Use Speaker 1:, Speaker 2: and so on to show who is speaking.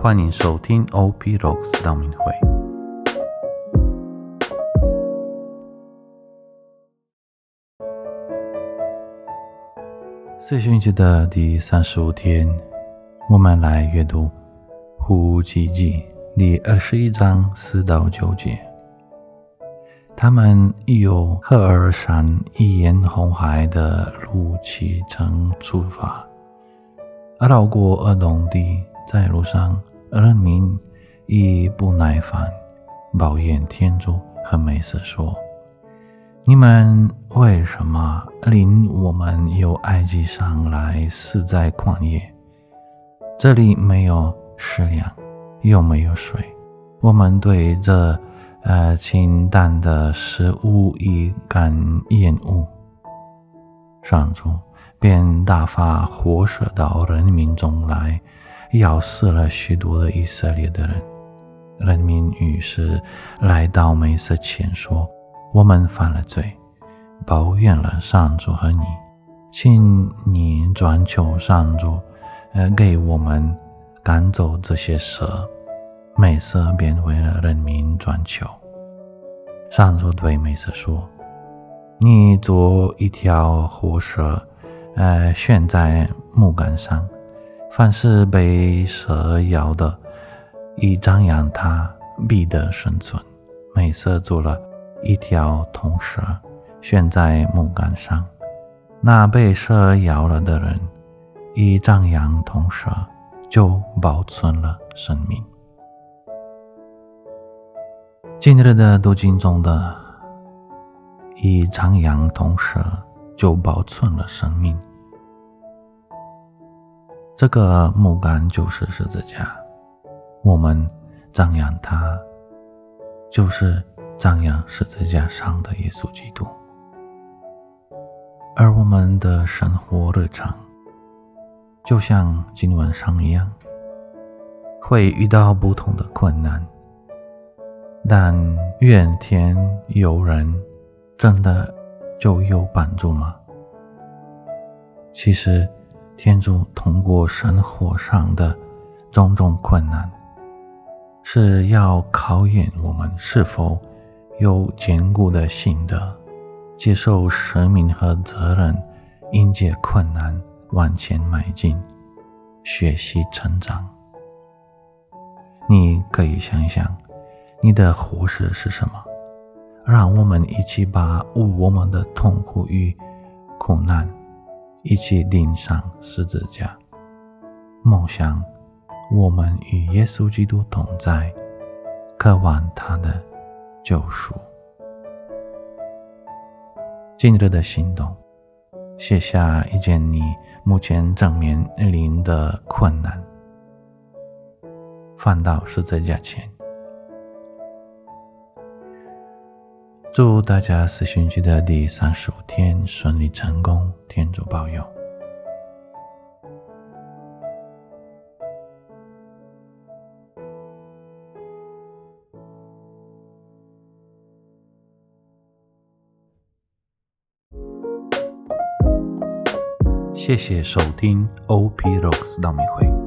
Speaker 1: 欢迎收听 OP Rocks 道明会。四旬节的第三十五天，我们来阅读《呼记记》第二十一章四到九节。他们由赫尔山一沿红海的路启程出发，绕过鄂东地，在路上，人民已不耐烦，抱怨天主和梅瑟说。你们为什么领我们由埃及上来死在旷野？这里没有食粮，又没有水。我们对这呃清淡的食物已感厌恶。上主便大发火舌到人民中来，咬死了许多的以色列的人。人民于是来到梅瑟前说。我们犯了罪，抱怨了上主和你，请你转求上主，呃，给我们赶走这些蛇。美色便为了人民转求。上主对美色说：“你做一条活蛇，呃，悬在木杆上，凡是被蛇咬的，以张扬它必得生存。”美色做了。一条铜蛇悬在木杆上，那被蛇咬了的人，以张扬铜蛇就保存了生命。今日的读经中的“以张扬铜蛇就保存了生命”，这个木杆就是十字架，我们张扬它，就是。张扬十字架上的耶稣基督，而我们的生活日常，就像经文上一样，会遇到不同的困难。但怨天尤人，真的就有帮助吗？其实，天主通过生活上的种种困难，是要考验我们是否。有坚固的信德，接受使命和责任，迎接困难，往前迈进，学习成长。你可以想想，你的活事是什么？让我们一起把我们的痛苦与苦难一起钉上十字架，梦想我们与耶稣基督同在，渴望他的。救赎。今日的行动，写下一件你目前正面临的困难，放到十字架前。祝大家四旬期的第三十五天顺利成功，天主保佑。谢谢收听 OP Rocks 道明会。